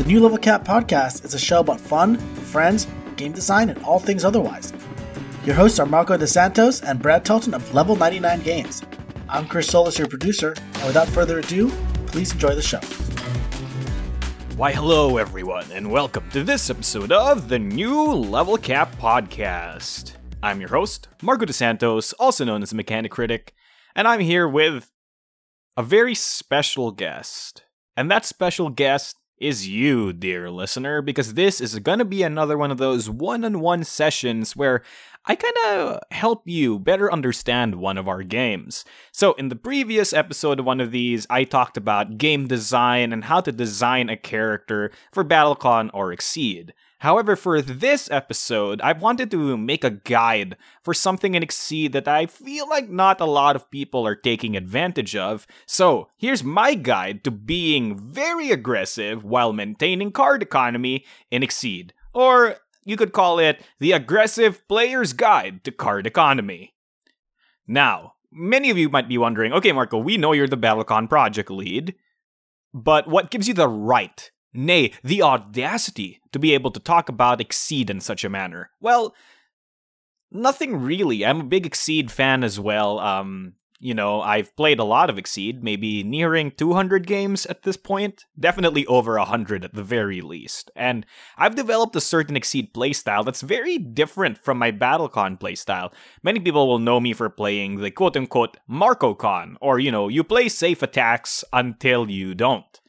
The New Level Cap podcast is a show about fun, friends, game design, and all things otherwise. Your hosts are Marco DeSantos and Brad Talton of Level 99 Games. I'm Chris Solis, your producer, and without further ado, please enjoy the show. Why, hello, everyone, and welcome to this episode of the New Level Cap Podcast. I'm your host, Marco DeSantos, also known as the Mechanic Critic, and I'm here with a very special guest. And that special guest is you, dear listener, because this is going to be another one of those one on one sessions where I kind of help you better understand one of our games. So, in the previous episode of one of these, I talked about game design and how to design a character for BattleCon or Exceed. However, for this episode, I wanted to make a guide for something in Exceed that I feel like not a lot of people are taking advantage of. So, here's my guide to being very aggressive while maintaining card economy in Exceed. Or you could call it the Aggressive Player's Guide to Card Economy. Now, many of you might be wondering okay, Marco, we know you're the BattleCon project lead, but what gives you the right nay, the audacity to be able to talk about Exceed in such a manner? Well, nothing really. I'm a big Exceed fan as well. Um, you know, I've played a lot of Exceed, maybe nearing 200 games at this point, definitely over 100 at the very least. And I've developed a certain Exceed playstyle that's very different from my BattleCon playstyle. Many people will know me for playing the quote unquote MarcoCon, or, you know, you play safe attacks until you don't.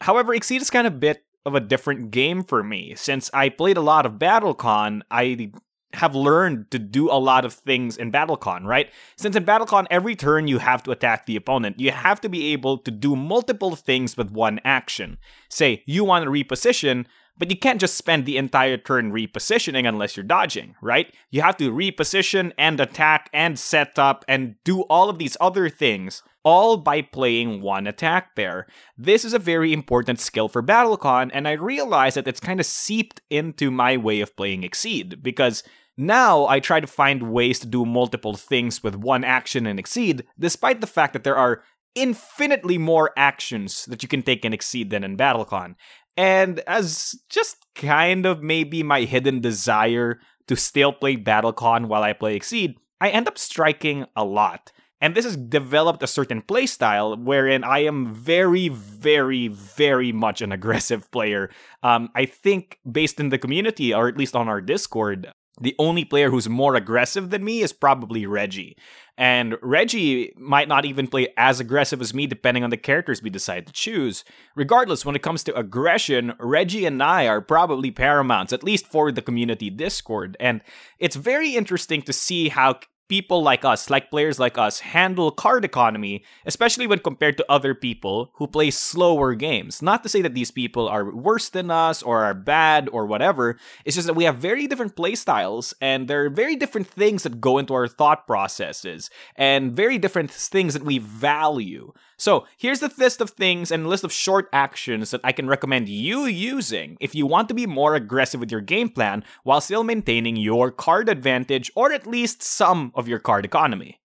However, Exceed is kind of a bit of a different game for me. Since I played a lot of BattleCon, I have learned to do a lot of things in BattleCon, right? Since in BattleCon, every turn you have to attack the opponent, you have to be able to do multiple things with one action. Say, you want to reposition, but you can't just spend the entire turn repositioning unless you're dodging, right? You have to reposition and attack and set up and do all of these other things, all by playing one attack pair. This is a very important skill for BattleCon, and I realize that it's kind of seeped into my way of playing Exceed, because now I try to find ways to do multiple things with one action in Exceed, despite the fact that there are infinitely more actions that you can take in Exceed than in BattleCon. And as just kind of maybe my hidden desire to still play BattleCon while I play Exceed, I end up striking a lot. And this has developed a certain playstyle wherein I am very, very, very much an aggressive player. Um, I think based in the community, or at least on our Discord, the only player who's more aggressive than me is probably Reggie. And Reggie might not even play as aggressive as me depending on the characters we decide to choose. Regardless, when it comes to aggression, Reggie and I are probably paramounts, at least for the community Discord. And it's very interesting to see how people like us, like players like us, handle card economy, especially when compared to other people who play slower games. Not to say that these people are worse than us or are bad or whatever. It's just that we have very different play styles and there are very different things that go into our thought processes and very different things that we value. So here's the list of things and list of short actions that I can recommend you using if you want to be more aggressive with your game plan while still maintaining your card advantage or at least some of your card economy.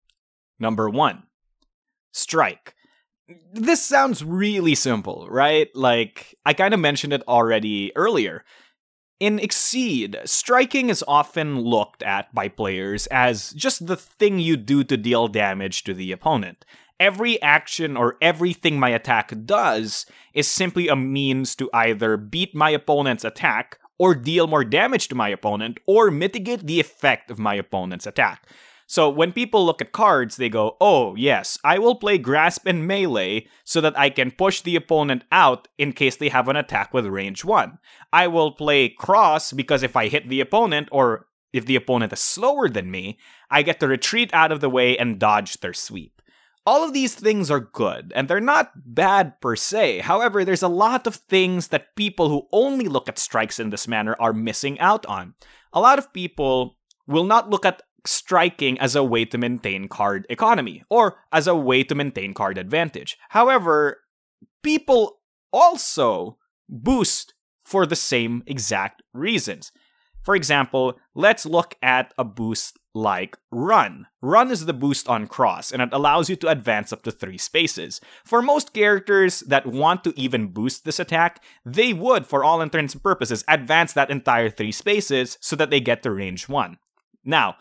Number one, strike. This sounds really simple, right? Like, I kind of mentioned it already earlier. In Exceed, striking is often looked at by players as just the thing you do to deal damage to the opponent every action or everything my attack does is simply a means to either beat my opponent's attack or deal more damage to my opponent or mitigate the effect of my opponent's attack. So when people look at cards, they go, oh, yes, I will play Grasp and Melee so that I can push the opponent out in case they have an attack with range 1. I will play Cross because if I hit the opponent or if the opponent is slower than me, I get to retreat out of the way and dodge their sweep. All of these things are good, and they're not bad per se. However, there's a lot of things that people who only look at strikes in this manner are missing out on. A lot of people will not look at striking as a way to maintain card economy or as a way to maintain card advantage. However, people also boost for the same exact reasons. For example, let's look at a boost like Run. Run is the boost on cross, and it allows you to advance up to three spaces. For most characters that want to even boost this attack, they would, for all intents and purposes, advance that entire three spaces so that they get to range 1. Now,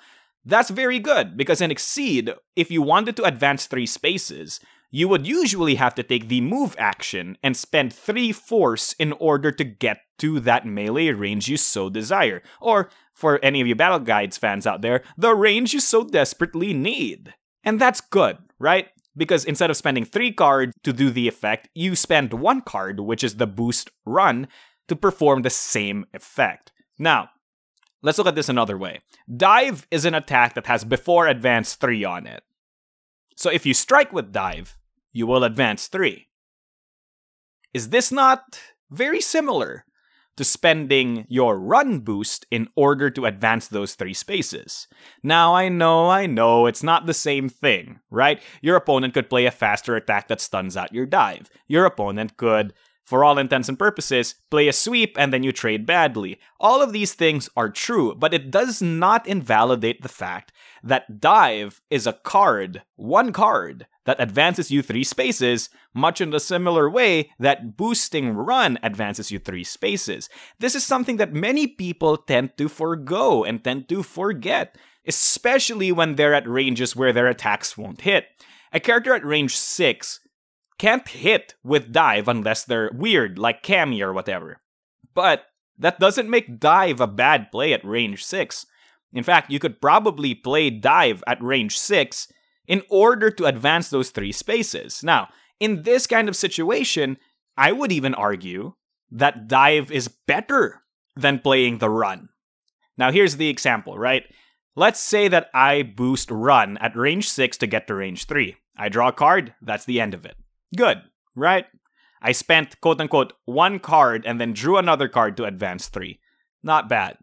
that's very good, because in Exceed, if you wanted to advance three spaces, you would usually have to take the move action and spend 3 force in order to get to that melee range you so desire. Or, for any of you Battle Guides fans out there, the range you so desperately need. And that's good, right? Because instead of spending 3 cards to do the effect, you spend 1 card, which is the boost run, to perform the same effect. Now, let's look at this another way. Dive is an attack that has before advance 3 on it. So if you strike with dive, you will advance 3. Is this not very similar to spending your run boost in order to advance those three spaces? Now, I know, I know, it's not the same thing, right? Your opponent could play a faster attack that stuns out your dive. Your opponent could for all intents and purposes, play a sweep and then you trade badly. All of these things are true, but it does not invalidate the fact that Dive is a card, one card, that advances you three spaces, much in the similar way that boosting Run advances you three spaces. This is something that many people tend to forego and tend to forget, especially when they're at ranges where their attacks won't hit. A character at range 6 can't hit with dive unless they're weird, like Cammy or whatever. But that doesn't make dive a bad play at range 6. In fact, you could probably play dive at range 6 in order to advance those three spaces. Now, in this kind of situation, I would even argue that dive is better than playing the run. Now, here's the example, right? Let's say that I boost run at range 6 to get to range 3. I draw a card, that's the end of it. Good, right? I spent quote unquote one card and then drew another card to advance three. Not bad.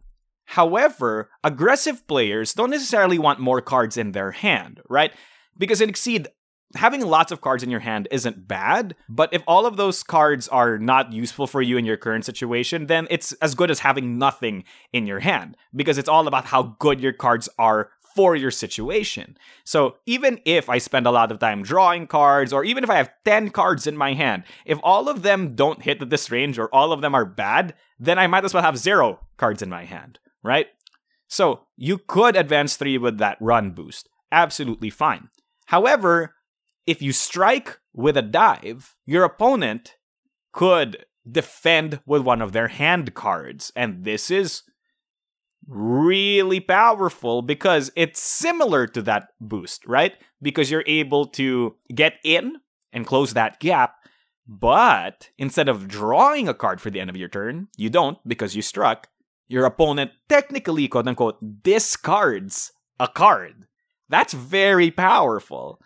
However, aggressive players don't necessarily want more cards in their hand, right? Because in Exceed, having lots of cards in your hand isn't bad, but if all of those cards are not useful for you in your current situation, then it's as good as having nothing in your hand because it's all about how good your cards are for your situation. So even if I spend a lot of time drawing cards, or even if I have 10 cards in my hand, if all of them don't hit this range or all of them are bad, then I might as well have zero cards in my hand, right? So you could advance three with that run boost. Absolutely fine. However, if you strike with a dive, your opponent could defend with one of their hand cards. And this is really powerful because it's similar to that boost, right? Because you're able to get in and close that gap. But instead of drawing a card for the end of your turn, you don't because you struck. Your opponent technically, quote unquote, discards a card. That's very powerful.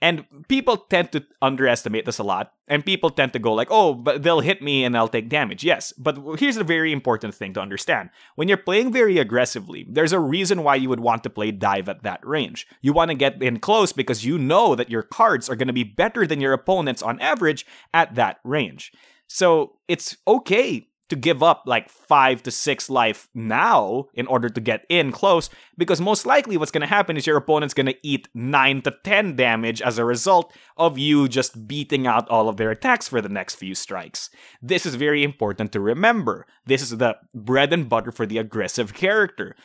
And people tend to underestimate this a lot. And people tend to go like, oh, but they'll hit me and I'll take damage. Yes, but here's a very important thing to understand. When you're playing very aggressively, there's a reason why you would want to play dive at that range. You want to get in close because you know that your cards are going to be better than your opponents on average at that range. So it's okay to give up like five to six life now in order to get in close, because most likely what's gonna happen is your opponent's gonna eat nine to ten damage as a result of you just beating out all of their attacks for the next few strikes. This is very important to remember. This is the bread and butter for the aggressive character.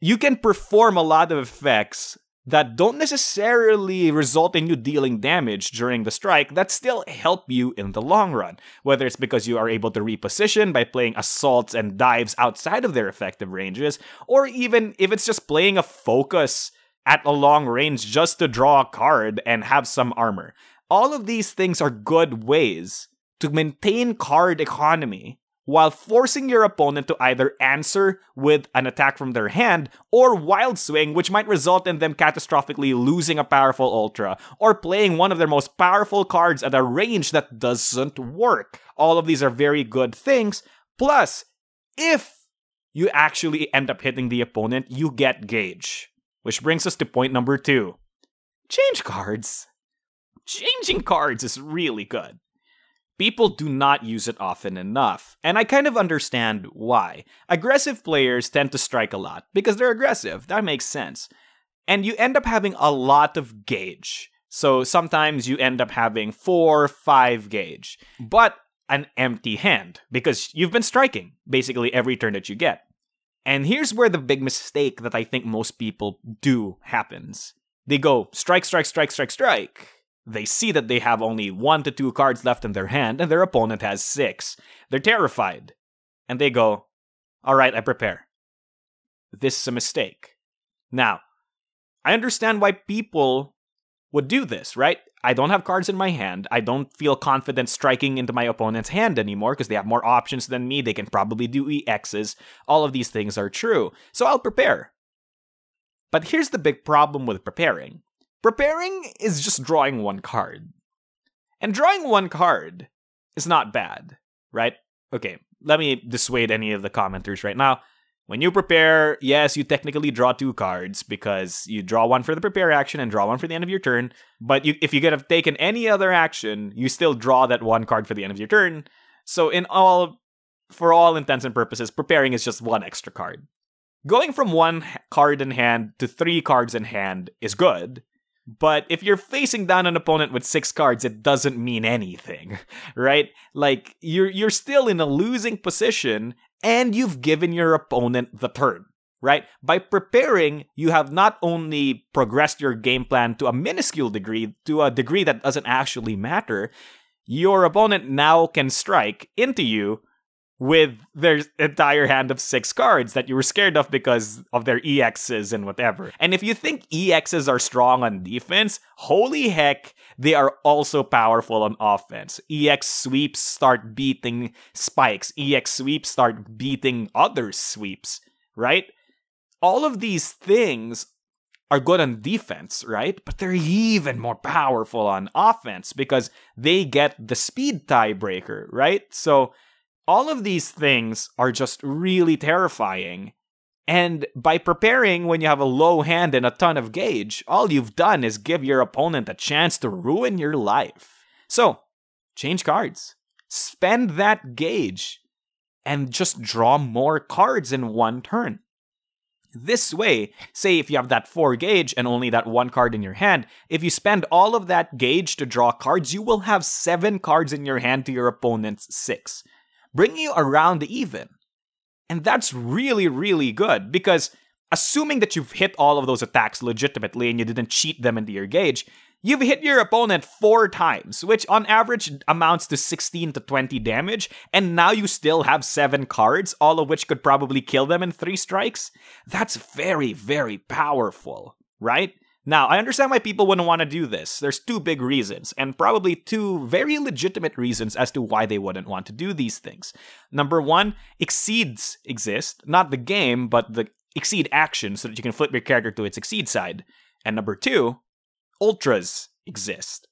You can perform a lot of effects that don't necessarily result in you dealing damage during the strike that still help you in the long run. Whether it's because you are able to reposition by playing assaults and dives outside of their effective ranges, or even if it's just playing a focus at a long range just to draw a card and have some armor. All of these things are good ways to maintain card economy while forcing your opponent to either answer with an attack from their hand or wild swing, which might result in them catastrophically losing a powerful ultra or playing one of their most powerful cards at a range that doesn't work. All of these are very good things. Plus, if you actually end up hitting the opponent, you get gauge. Which brings us to point number two change cards. Changing cards is really good. People do not use it often enough. And I kind of understand why. Aggressive players tend to strike a lot because they're aggressive. That makes sense. And you end up having a lot of gauge. So sometimes you end up having four, five gauge, but an empty hand because you've been striking basically every turn that you get. And here's where the big mistake that I think most people do happens. They go strike, strike, strike, strike, strike they see that they have only one to two cards left in their hand and their opponent has six. They're terrified. And they go, All right, I prepare. This is a mistake. Now, I understand why people would do this, right? I don't have cards in my hand. I don't feel confident striking into my opponent's hand anymore because they have more options than me. They can probably do EXs. All of these things are true. So I'll prepare. But here's the big problem with preparing Preparing is just drawing one card. And drawing one card is not bad, right? Okay, let me dissuade any of the commenters right now. When you prepare, yes, you technically draw two cards because you draw one for the prepare action and draw one for the end of your turn. But you, if you could have taken any other action, you still draw that one card for the end of your turn. So, in all, for all intents and purposes, preparing is just one extra card. Going from one card in hand to three cards in hand is good, but if you're facing down an opponent with six cards, it doesn't mean anything, right? Like you're you're still in a losing position and you've given your opponent the turn, right? By preparing, you have not only progressed your game plan to a minuscule degree, to a degree that doesn't actually matter, your opponent now can strike into you with their entire hand of six cards that you were scared of because of their EXs and whatever. And if you think EXs are strong on defense, holy heck, they are also powerful on offense. EX sweeps start beating spikes, EX sweeps start beating other sweeps, right? All of these things are good on defense, right? But they're even more powerful on offense because they get the speed tiebreaker, right? So all of these things are just really terrifying. And by preparing when you have a low hand and a ton of gauge, all you've done is give your opponent a chance to ruin your life. So, change cards. Spend that gauge and just draw more cards in one turn. This way, say if you have that 4 gauge and only that one card in your hand, if you spend all of that gauge to draw cards, you will have 7 cards in your hand to your opponent's 6 bringing you around the even. And that's really, really good because assuming that you've hit all of those attacks legitimately and you didn't cheat them into your gauge, you've hit your opponent four times, which on average amounts to 16 to 20 damage, and now you still have seven cards, all of which could probably kill them in three strikes. That's very, very powerful, right? Now, I understand why people wouldn't want to do this. There's two big reasons, and probably two very legitimate reasons as to why they wouldn't want to do these things. Number one, exceeds exist, not the game, but the exceed action so that you can flip your character to its exceed side. And number two, ultras exist.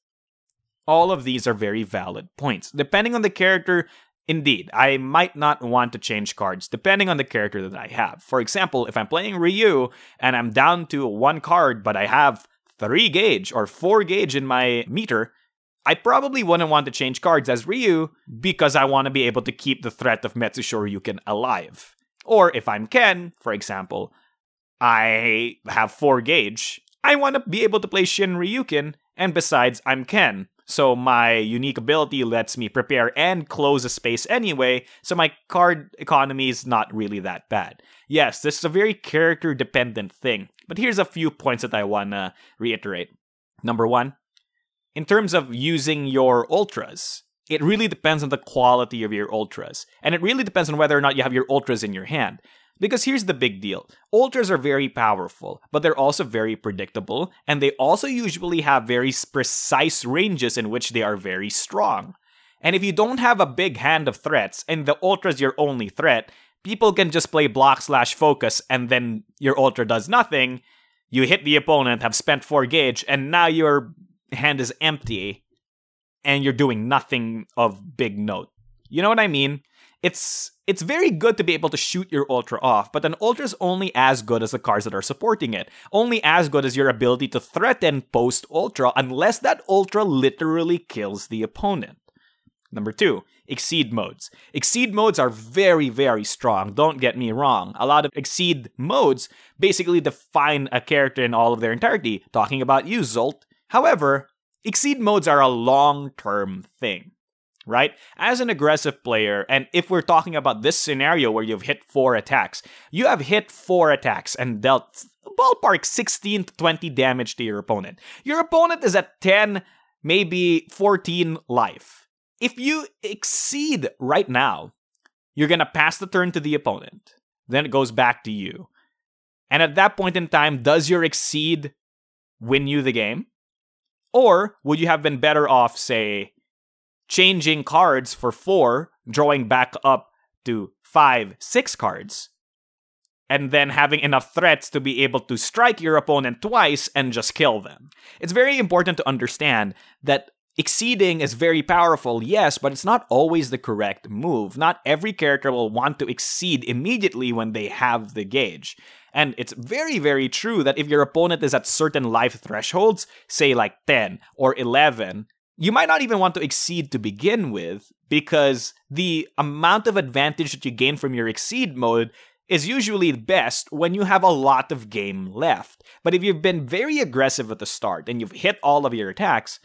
All of these are very valid points. Depending on the character, Indeed, I might not want to change cards depending on the character that I have. For example, if I'm playing Ryu and I'm down to one card, but I have three gauge or four gauge in my meter, I probably wouldn't want to change cards as Ryu because I want to be able to keep the threat of Metsu Shoryuken alive. Or if I'm Ken, for example, I have four gauge. I want to be able to play Shin Ryuken, and besides, I'm Ken. So my unique ability lets me prepare and close a space anyway, so my card economy is not really that bad. Yes, this is a very character dependent thing, but here's a few points that I want to reiterate. Number one, in terms of using your ultras, it really depends on the quality of your ultras, and it really depends on whether or not you have your ultras in your hand. Because here's the big deal Ultras are very powerful, but they're also very predictable, and they also usually have very precise ranges in which they are very strong. And if you don't have a big hand of threats, and the Ultra's your only threat, people can just play block slash focus, and then your Ultra does nothing. You hit the opponent, have spent 4 gauge, and now your hand is empty, and you're doing nothing of big note. You know what I mean? It's it's very good to be able to shoot your ultra off, but an ultra is only as good as the cards that are supporting it. Only as good as your ability to threaten post ultra, unless that ultra literally kills the opponent. Number two, exceed modes. Exceed modes are very, very strong. Don't get me wrong. A lot of exceed modes basically define a character in all of their entirety, talking about you, Zolt. However, exceed modes are a long term thing, right? As an aggressive player, and if we're talking about this scenario where you've hit four attacks, you have hit four attacks and dealt ballpark 16 to 20 damage to your opponent. Your opponent is at 10, maybe 14 life if you exceed right now, you're going to pass the turn to the opponent. Then it goes back to you. And at that point in time, does your exceed win you the game? Or would you have been better off, say, changing cards for four, drawing back up to five, six cards, and then having enough threats to be able to strike your opponent twice and just kill them? It's very important to understand that Exceeding is very powerful, yes, but it's not always the correct move. Not every character will want to exceed immediately when they have the gauge. And it's very, very true that if your opponent is at certain life thresholds, say like 10 or 11, you might not even want to exceed to begin with because the amount of advantage that you gain from your exceed mode is usually best when you have a lot of game left. But if you've been very aggressive at the start and you've hit all of your attacks,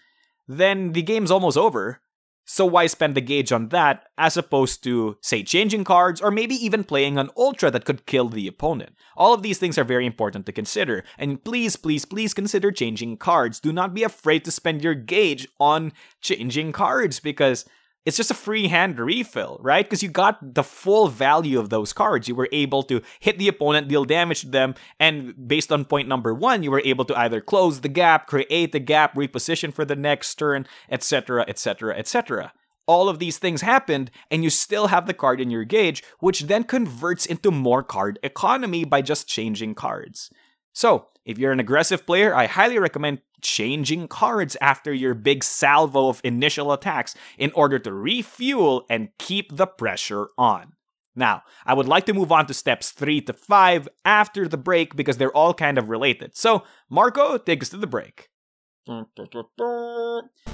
then the game's almost over. So why spend the gauge on that as opposed to, say, changing cards or maybe even playing an Ultra that could kill the opponent? All of these things are very important to consider. And please, please, please consider changing cards. Do not be afraid to spend your gauge on changing cards because it's just a free hand refill, right? Because you got the full value of those cards. You were able to hit the opponent, deal damage to them, and based on point number one, you were able to either close the gap, create the gap, reposition for the next turn, etc., etc., etc. All of these things happened, and you still have the card in your gauge, which then converts into more card economy by just changing cards. So, if you're an aggressive player, I highly recommend changing cards after your big salvo of initial attacks in order to refuel and keep the pressure on. Now, I would like to move on to steps 3 to 5 after the break because they're all kind of related. So, Marco, take us to the break.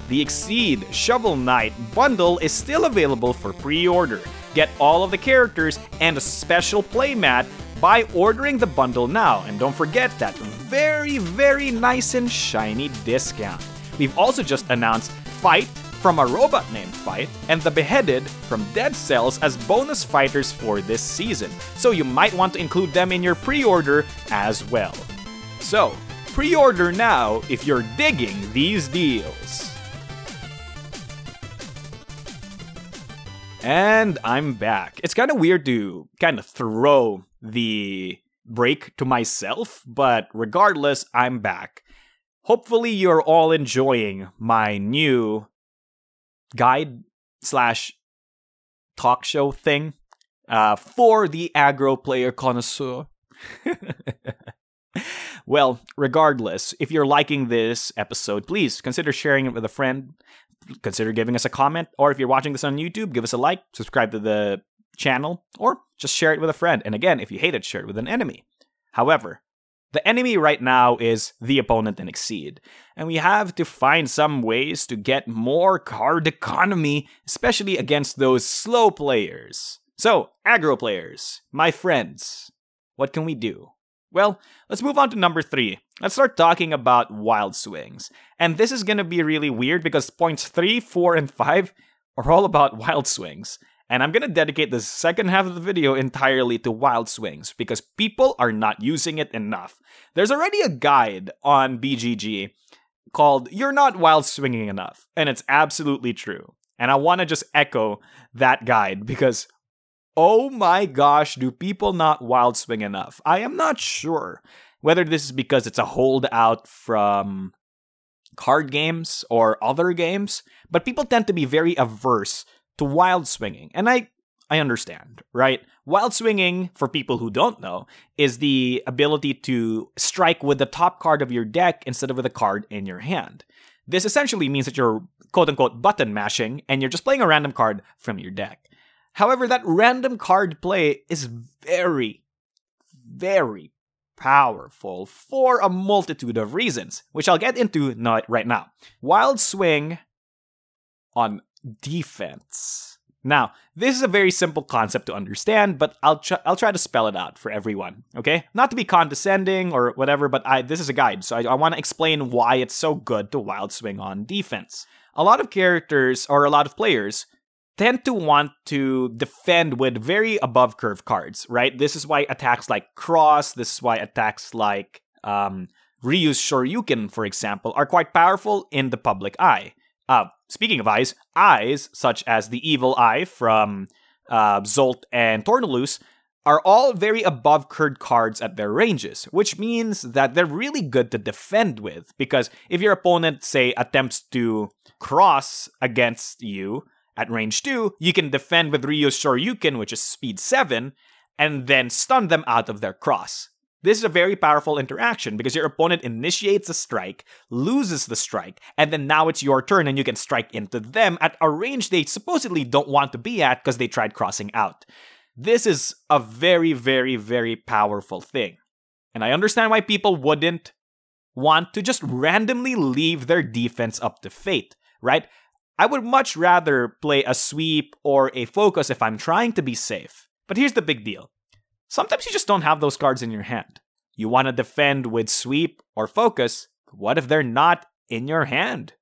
The Exceed Shovel Knight bundle is still available for pre order. Get all of the characters and a special playmat by ordering the bundle now. And don't forget that very, very nice and shiny discount. We've also just announced Fight from a robot named Fight and the Beheaded from Dead Cells as bonus fighters for this season, so you might want to include them in your pre order as well. So, pre order now if you're digging these deals. And I'm back. It's kind of weird to kind of throw the break to myself, but regardless, I'm back. Hopefully, you're all enjoying my new guide slash talk show thing uh, for the aggro player connoisseur. well, regardless, if you're liking this episode, please consider sharing it with a friend. Consider giving us a comment, or if you're watching this on YouTube, give us a like, subscribe to the channel, or just share it with a friend. And again, if you hate it, share it with an enemy. However, the enemy right now is the opponent in Exceed, and we have to find some ways to get more card economy, especially against those slow players. So, aggro players, my friends, what can we do? Well, let's move on to number three. Let's start talking about wild swings. And this is gonna be really weird because points three, four, and five are all about wild swings. And I'm going to dedicate the second half of the video entirely to wild swings because people are not using it enough. There's already a guide on BGG called You're Not Wild Swinging Enough, and it's absolutely true. And I want to just echo that guide because oh my gosh, do people not wild swing enough? I am not sure whether this is because it's a holdout from card games or other games, but people tend to be very averse to wild swinging. And I I understand, right? Wild swinging, for people who don't know, is the ability to strike with the top card of your deck instead of with a card in your hand. This essentially means that you're quote unquote button mashing and you're just playing a random card from your deck. However, that random card play is very, very powerful for a multitude of reasons, which I'll get into not right now. Wild Swing on defense. Now, this is a very simple concept to understand, but I'll tr- I'll try to spell it out for everyone. Okay, not to be condescending or whatever, but I this is a guide, so I, I want to explain why it's so good to wild swing on defense. A lot of characters or a lot of players tend to want to defend with very above curve cards, right? This is why attacks like Cross, this is why attacks like um, Ryu's Shoryuken, for example, are quite powerful in the public eye. Uh, speaking of eyes, eyes such as the Evil Eye from uh, Zolt and Tornalus are all very above curved cards at their ranges, which means that they're really good to defend with. Because if your opponent, say, attempts to cross against you at range 2, you can defend with Ryu's Shoryuken, which is speed 7, and then stun them out of their cross. This is a very powerful interaction because your opponent initiates a strike, loses the strike, and then now it's your turn and you can strike into them at a range they supposedly don't want to be at because they tried crossing out. This is a very, very, very powerful thing. And I understand why people wouldn't want to just randomly leave their defense up to fate, right? I would much rather play a sweep or a focus if I'm trying to be safe. But here's the big deal Sometimes you just don't have those cards in your hand. You want to defend with sweep or focus. What if they're not in your hand?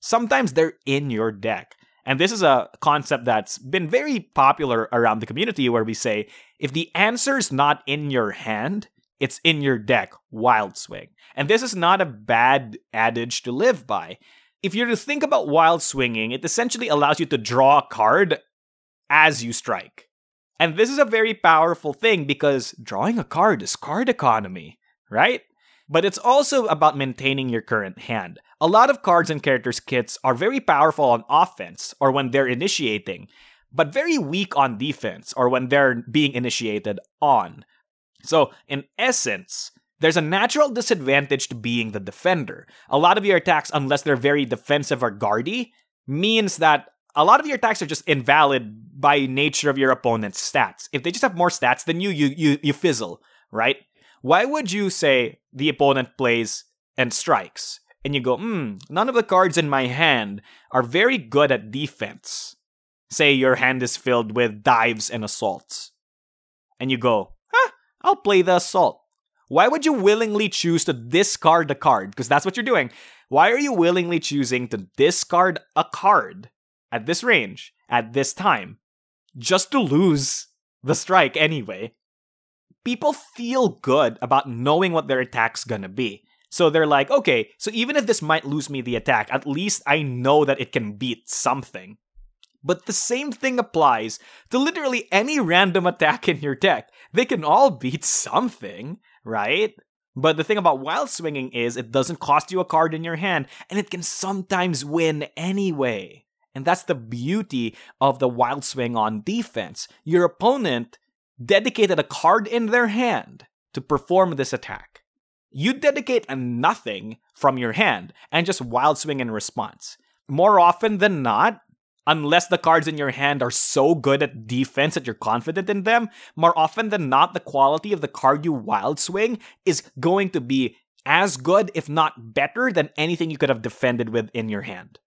Sometimes they're in your deck. And this is a concept that's been very popular around the community where we say if the answer's not in your hand, it's in your deck, wild swing. And this is not a bad adage to live by. If you're to think about wild swinging, it essentially allows you to draw a card as you strike. And this is a very powerful thing because drawing a card is card economy, right? But it's also about maintaining your current hand. A lot of cards and characters kits are very powerful on offense or when they're initiating, but very weak on defense or when they're being initiated on. So, in essence, there's a natural disadvantage to being the defender. A lot of your attacks, unless they're very defensive or guardy, means that a lot of your attacks are just invalid by nature of your opponent's stats. If they just have more stats than you, you you you fizzle, right? Why would you say the opponent plays and strikes, and you go, hmm, none of the cards in my hand are very good at defense. Say your hand is filled with dives and assaults, and you go, huh, I'll play the assault. Why would you willingly choose to discard a card? Because that's what you're doing. Why are you willingly choosing to discard a card at this range, at this time, just to lose the strike anyway. People feel good about knowing what their attack's gonna be. So they're like, okay, so even if this might lose me the attack, at least I know that it can beat something. But the same thing applies to literally any random attack in your deck. They can all beat something, right? But the thing about wild swinging is it doesn't cost you a card in your hand, and it can sometimes win anyway. And that's the beauty of the wild swing on defense. Your opponent dedicated a card in their hand to perform this attack. You dedicate a nothing from your hand and just wild swing in response. More often than not, unless the cards in your hand are so good at defense that you're confident in them, more often than not, the quality of the card you wild swing is going to be as good, if not better, than anything you could have defended with in your hand.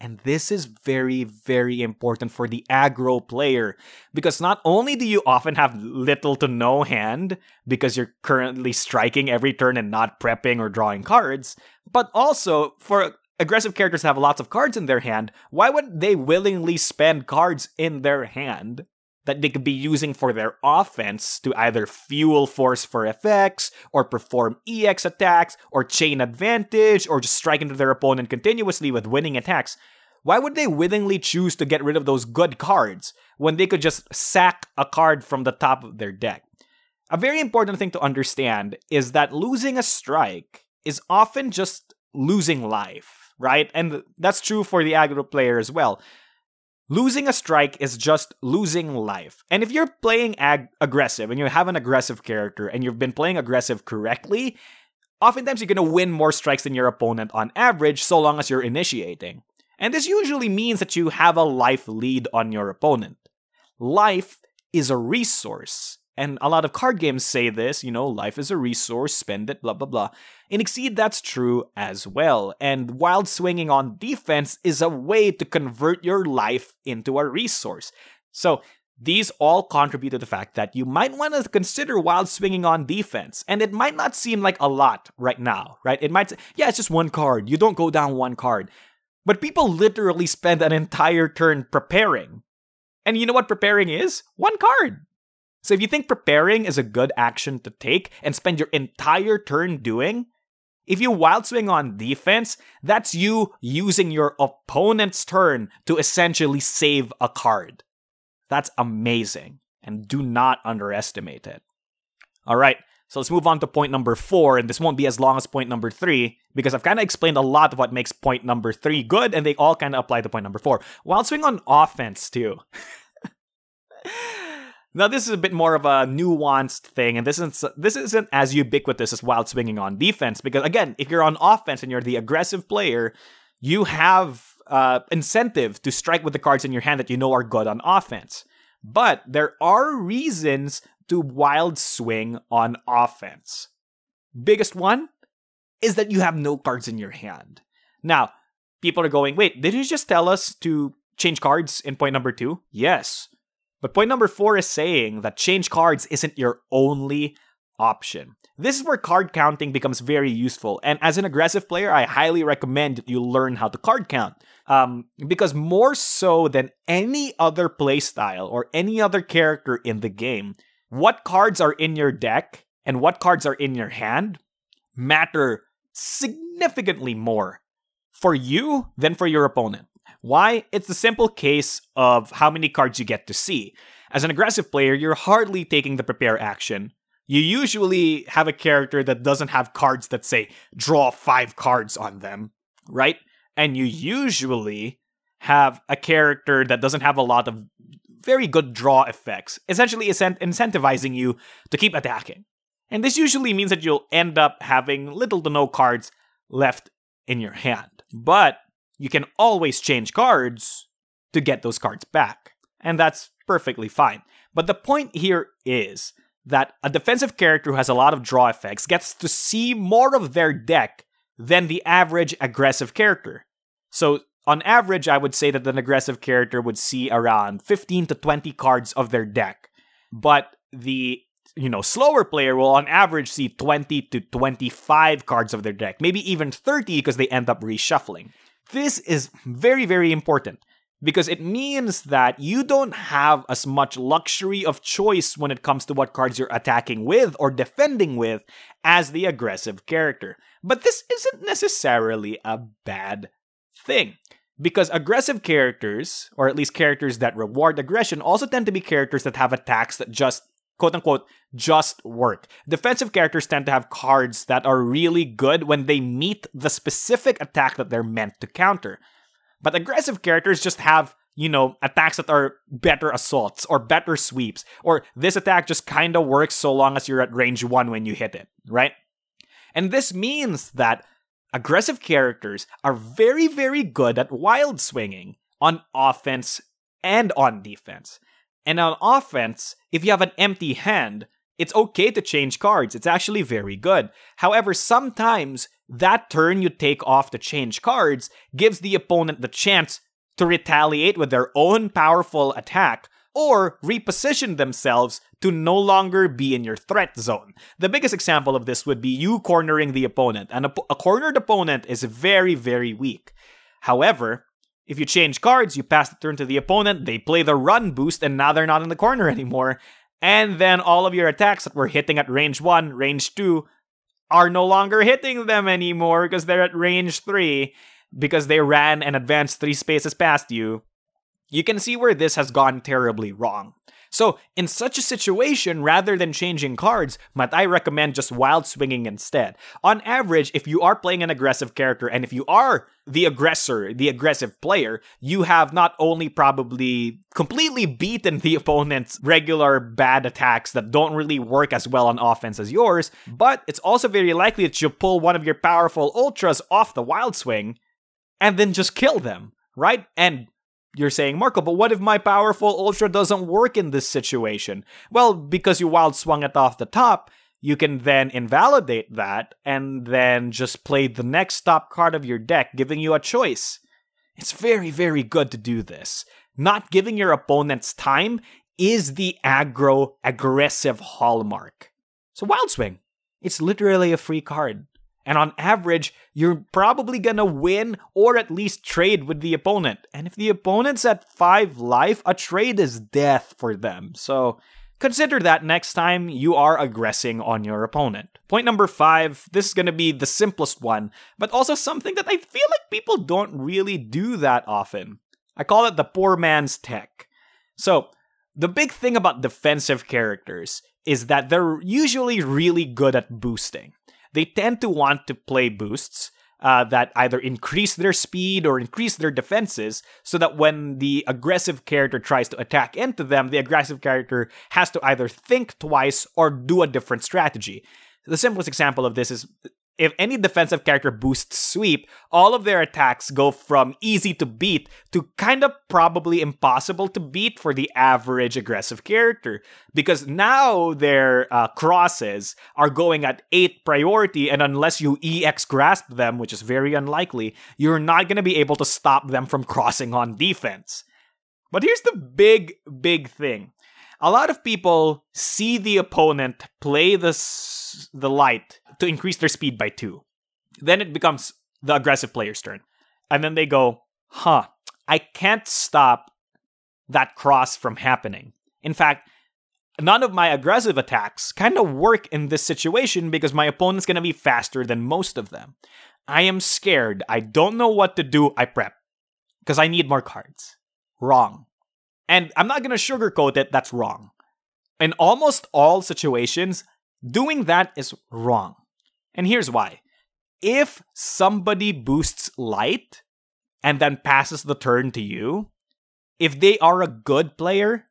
And this is very, very important for the aggro player because not only do you often have little to no hand because you're currently striking every turn and not prepping or drawing cards, but also for aggressive characters have lots of cards in their hand, why would they willingly spend cards in their hand that they could be using for their offense to either fuel force for effects, or perform EX attacks, or chain advantage, or just strike into their opponent continuously with winning attacks. Why would they willingly choose to get rid of those good cards when they could just sack a card from the top of their deck? A very important thing to understand is that losing a strike is often just losing life, right? And that's true for the aggro player as well. Losing a strike is just losing life. And if you're playing ag- aggressive and you have an aggressive character and you've been playing aggressive correctly, oftentimes you're going to win more strikes than your opponent on average so long as you're initiating. And this usually means that you have a life lead on your opponent. Life is a resource, And a lot of card games say this, you know, life is a resource, spend it, blah, blah, blah. In Exceed, that's true as well. And wild swinging on defense is a way to convert your life into a resource. So these all contribute to the fact that you might want to consider wild swinging on defense. And it might not seem like a lot right now, right? It might, yeah, it's just one card. You don't go down one card. But people literally spend an entire turn preparing. And you know what preparing is? One card. So if you think preparing is a good action to take and spend your entire turn doing, if you wild swing on defense, that's you using your opponent's turn to essentially save a card. That's amazing, and do not underestimate it. All right, so let's move on to point number four, and this won't be as long as point number three, because I've kind of explained a lot of what makes point number three good, and they all kind of apply to point number four. Wild swing on offense, too. Now this is a bit more of a nuanced thing, and this isn't this isn't as ubiquitous as wild swinging on defense. Because again, if you're on offense and you're the aggressive player, you have uh, incentive to strike with the cards in your hand that you know are good on offense. But there are reasons to wild swing on offense. Biggest one is that you have no cards in your hand. Now, people are going, wait, did you just tell us to change cards in point number two? Yes. But point number four is saying that change cards isn't your only option. This is where card counting becomes very useful, and as an aggressive player, I highly recommend you learn how to card count. Um, because more so than any other playstyle or any other character in the game, what cards are in your deck and what cards are in your hand matter significantly more for you than for your opponent. Why? It's the simple case of how many cards you get to see. As an aggressive player, you're hardly taking the prepare action you usually have a character that doesn't have cards that say draw five cards on them, right? And you usually have a character that doesn't have a lot of very good draw effects, essentially incentivizing you to keep attacking. And this usually means that you'll end up having little to no cards left in your hand. But you can always change cards to get those cards back. And that's perfectly fine. But the point here is that a defensive character who has a lot of draw effects gets to see more of their deck than the average aggressive character. So, on average, I would say that an aggressive character would see around 15 to 20 cards of their deck. But the you know, slower player will on average see 20 to 25 cards of their deck, maybe even 30 because they end up reshuffling. This is very, very important because it means that you don't have as much luxury of choice when it comes to what cards you're attacking with or defending with as the aggressive character. But this isn't necessarily a bad thing. Because aggressive characters, or at least characters that reward aggression, also tend to be characters that have attacks that just, quote unquote, just work. Defensive characters tend to have cards that are really good when they meet the specific attack that they're meant to counter. But aggressive characters just have, you know, attacks that are better assaults or better sweeps, or this attack just kind of works so long as you're at range 1 when you hit it, right? And this means that aggressive characters are very, very good at wild swinging on offense and on defense. And on offense, if you have an empty hand, it's okay to change cards. It's actually very good. However, sometimes that turn you take off to change cards gives the opponent the chance to retaliate with their own powerful attack or reposition themselves to no longer be in your threat zone. The biggest example of this would be you cornering the opponent, and a, a cornered opponent is very, very weak. However, if you change cards, you pass the turn to the opponent, they play the run boost, and now they're not in the corner anymore. And then all of your attacks that were hitting at range 1, range 2, are no longer hitting them anymore because they're at range 3 because they ran and advanced 3 spaces past you. You can see where this has gone terribly wrong. So, in such a situation, rather than changing cards, might I recommend just wild swinging instead. On average, if you are playing an aggressive character and if you are the aggressor, the aggressive player, you have not only probably completely beaten the opponent's regular bad attacks that don't really work as well on offense as yours, but it's also very likely that you'll pull one of your powerful ultras off the wild swing and then just kill them, right? And you're saying, Marco, but what if my powerful ultra doesn't work in this situation? Well, because you wild swung it off the top, you can then invalidate that and then just play the next top card of your deck, giving you a choice. It's very, very good to do this. Not giving your opponents time is the aggro aggressive hallmark. So Wild Swing, it's literally a free card. And on average, you're probably gonna win or at least trade with the opponent. And if the opponent's at 5 life, a trade is death for them. So Consider that next time you are aggressing on your opponent. Point number five this is to be the simplest one, but also something that I feel like people don't really do that often. I call it the poor man's tech. So, the big thing about defensive characters is that they're usually really good at boosting. They tend to want to play boosts, uh, that either increase their speed or increase their defenses so that when the aggressive character tries to attack into them, the aggressive character has to either think twice or do a different strategy. The simplest example of this is if any defensive character boosts sweep, all of their attacks go from easy to beat to kind of probably impossible to beat for the average aggressive character. Because now their uh, crosses are going at 8 priority, and unless you EX grasp them, which is very unlikely, you're not going to be able to stop them from crossing on defense. But here's the big, big thing a lot of people see the opponent play the the light to increase their speed by two. Then it becomes the aggressive player's turn. And then they go, huh, I can't stop that cross from happening. In fact, none of my aggressive attacks kind of work in this situation because my opponent's going to be faster than most of them. I am scared. I don't know what to do. I prep because I need more cards. Wrong. And I'm not going to sugarcoat it, that's wrong. In almost all situations, doing that is wrong. And here's why. If somebody boosts light and then passes the turn to you, if they are a good player,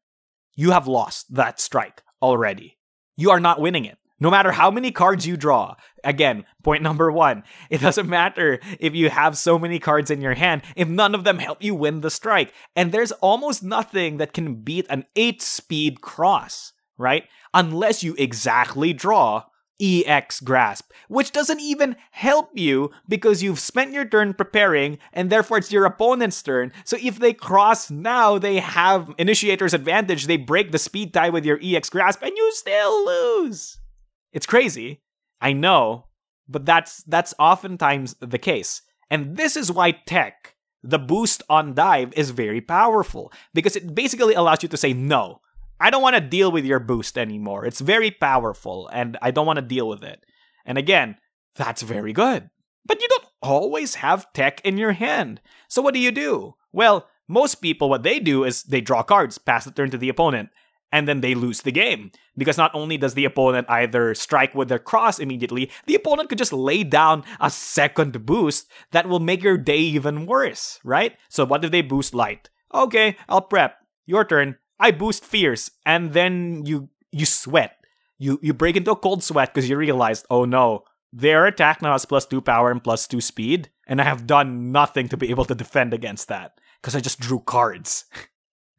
you have lost that strike already. You are not winning it. No matter how many cards you draw, again, point number one, it doesn't matter if you have so many cards in your hand if none of them help you win the strike. And there's almost nothing that can beat an 8 speed cross, right? Unless you exactly draw EX Grasp, which doesn't even help you because you've spent your turn preparing and therefore it's your opponent's turn. So if they cross now, they have Initiator's advantage. They break the speed tie with your EX Grasp and you still lose. It's crazy, I know, but that's that's oftentimes the case. And this is why tech, the boost on dive, is very powerful because it basically allows you to say no. I don't want to deal with your boost anymore. It's very powerful and I don't want to deal with it. And again, that's very good. But you don't always have tech in your hand. So what do you do? Well, most people, what they do is they draw cards, pass the turn to the opponent and then they lose the game. Because not only does the opponent either strike with their cross immediately, the opponent could just lay down a second boost that will make your day even worse, right? So what if they boost light? Okay, I'll prep. Your turn. I boost fierce, and then you you sweat. You you break into a cold sweat because you realized, oh no, their attack now has plus two power and plus two speed, and I have done nothing to be able to defend against that because I just drew cards.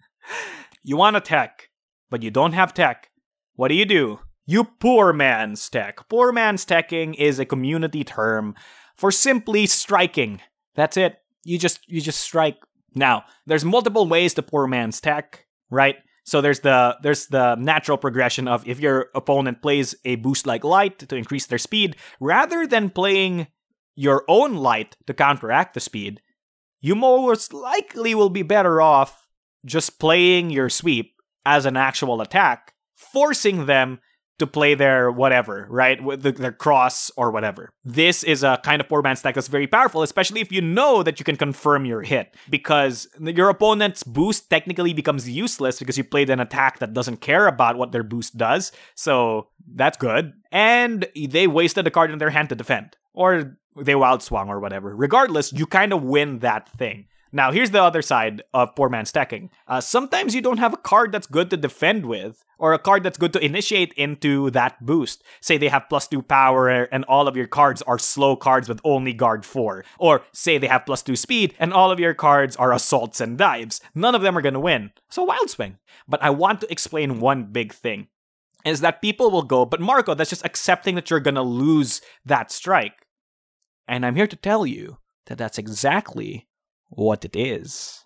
you want attack but you don't have tech, what do you do? You poor man's tech. Poor man's teching is a community term for simply striking. That's it. You just you just strike. Now, there's multiple ways to poor man's tech, right? So there's the there's the natural progression of if your opponent plays a boost like light to increase their speed, rather than playing your own light to counteract the speed, you most likely will be better off just playing your sweep as an actual attack, forcing them to play their whatever, right? With their cross or whatever. This is a kind of poor man's tech that's very powerful, especially if you know that you can confirm your hit. Because your opponent's boost technically becomes useless because you played an attack that doesn't care about what their boost does. So that's good. And they wasted a card in their hand to defend. Or they wild swung or whatever. Regardless, you kind of win that thing. Now, here's the other side of poor man's teching. Uh, sometimes you don't have a card that's good to defend with, or a card that's good to initiate into that boost. Say they have plus 2 power and all of your cards are slow cards with only guard 4. Or say they have plus 2 speed and all of your cards are assaults and dives. None of them are gonna win. So Wild Swing. But I want to explain one big thing. Is that people will go, but Marco, that's just accepting that you're gonna lose that strike. And I'm here to tell you that that's exactly what it is.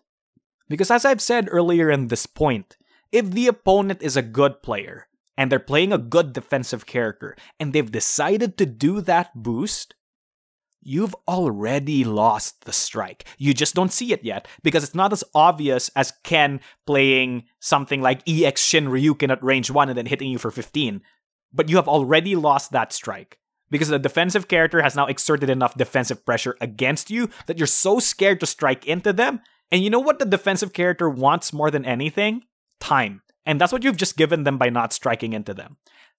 Because as I've said earlier in this point, if the opponent is a good player and they're playing a good defensive character and they've decided to do that boost, you've already lost the strike. You just don't see it yet because it's not as obvious as Ken playing something like EX Shin Ryuken at range 1 and then hitting you for 15. But you have already lost that strike because the defensive character has now exerted enough defensive pressure against you that you're so scared to strike into them. And you know what the defensive character wants more than anything? Time. And that's what you've just given them by not striking into them.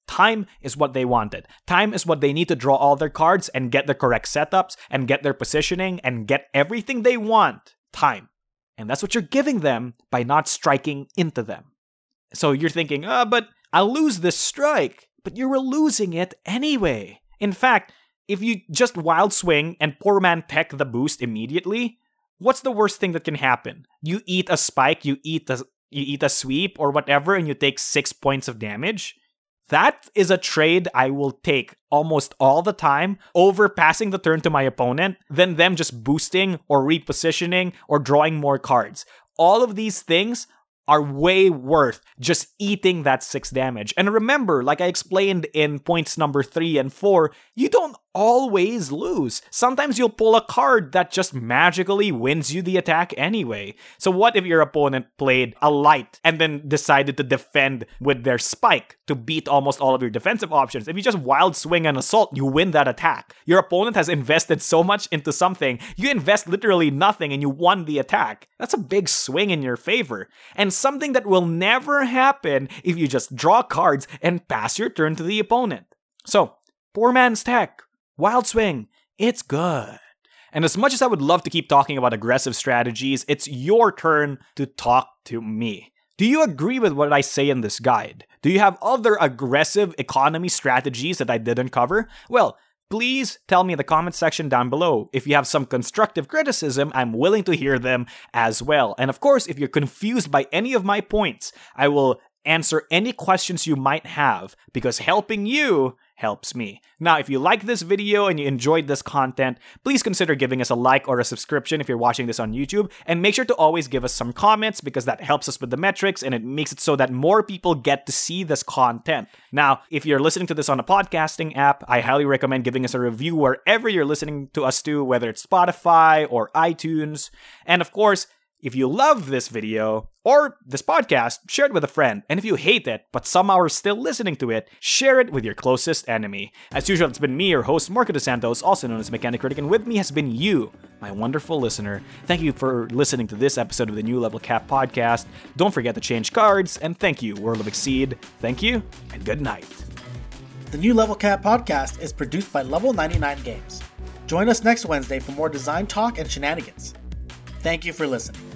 Time is what they wanted. Time is what they need to draw all their cards and get the correct setups and get their positioning and get everything they want. Time. And that's what you're giving them by not striking into them. So you're thinking, ah, oh, but I'll lose this strike. But you were losing it anyway. In fact, if you just wild swing and poor man tech the boost immediately, what's the worst thing that can happen? You eat a spike, you eat a you eat a sweep or whatever, and you take six points of damage. That is a trade I will take almost all the time over passing the turn to my opponent than them just boosting or repositioning or drawing more cards. All of these things are way worth just eating that 6 damage. And remember, like I explained in points number 3 and 4, you don't always lose. Sometimes you'll pull a card that just magically wins you the attack anyway. So what if your opponent played a light and then decided to defend with their spike to beat almost all of your defensive options? If you just wild swing and assault, you win that attack. Your opponent has invested so much into something, you invest literally nothing and you won the attack. That's a big swing in your favor. And something that will never happen if you just draw cards and pass your turn to the opponent. So, poor man's tech Wild Swing, it's good. And as much as I would love to keep talking about aggressive strategies, it's your turn to talk to me. Do you agree with what I say in this guide? Do you have other aggressive economy strategies that I didn't cover? Well, please tell me in the comment section down below. If you have some constructive criticism, I'm willing to hear them as well. And of course, if you're confused by any of my points, I will answer any questions you might have because helping you helps me. Now, if you like this video and you enjoyed this content, please consider giving us a like or a subscription if you're watching this on YouTube, and make sure to always give us some comments because that helps us with the metrics and it makes it so that more people get to see this content. Now, if you're listening to this on a podcasting app, I highly recommend giving us a review wherever you're listening to us to, whether it's Spotify or iTunes. And of course, if you love this video or this podcast, share it with a friend. And if you hate it, but somehow are still listening to it, share it with your closest enemy. As usual, it's been me, your host, Marco DeSantos, also known as Mechanic Critic, and with me has been you, my wonderful listener. Thank you for listening to this episode of the New Level Cap podcast. Don't forget to change cards, and thank you, World of Exceed. Thank you, and good night. The New Level Cap podcast is produced by Level 99 Games. Join us next Wednesday for more design talk and shenanigans. Thank you for listening.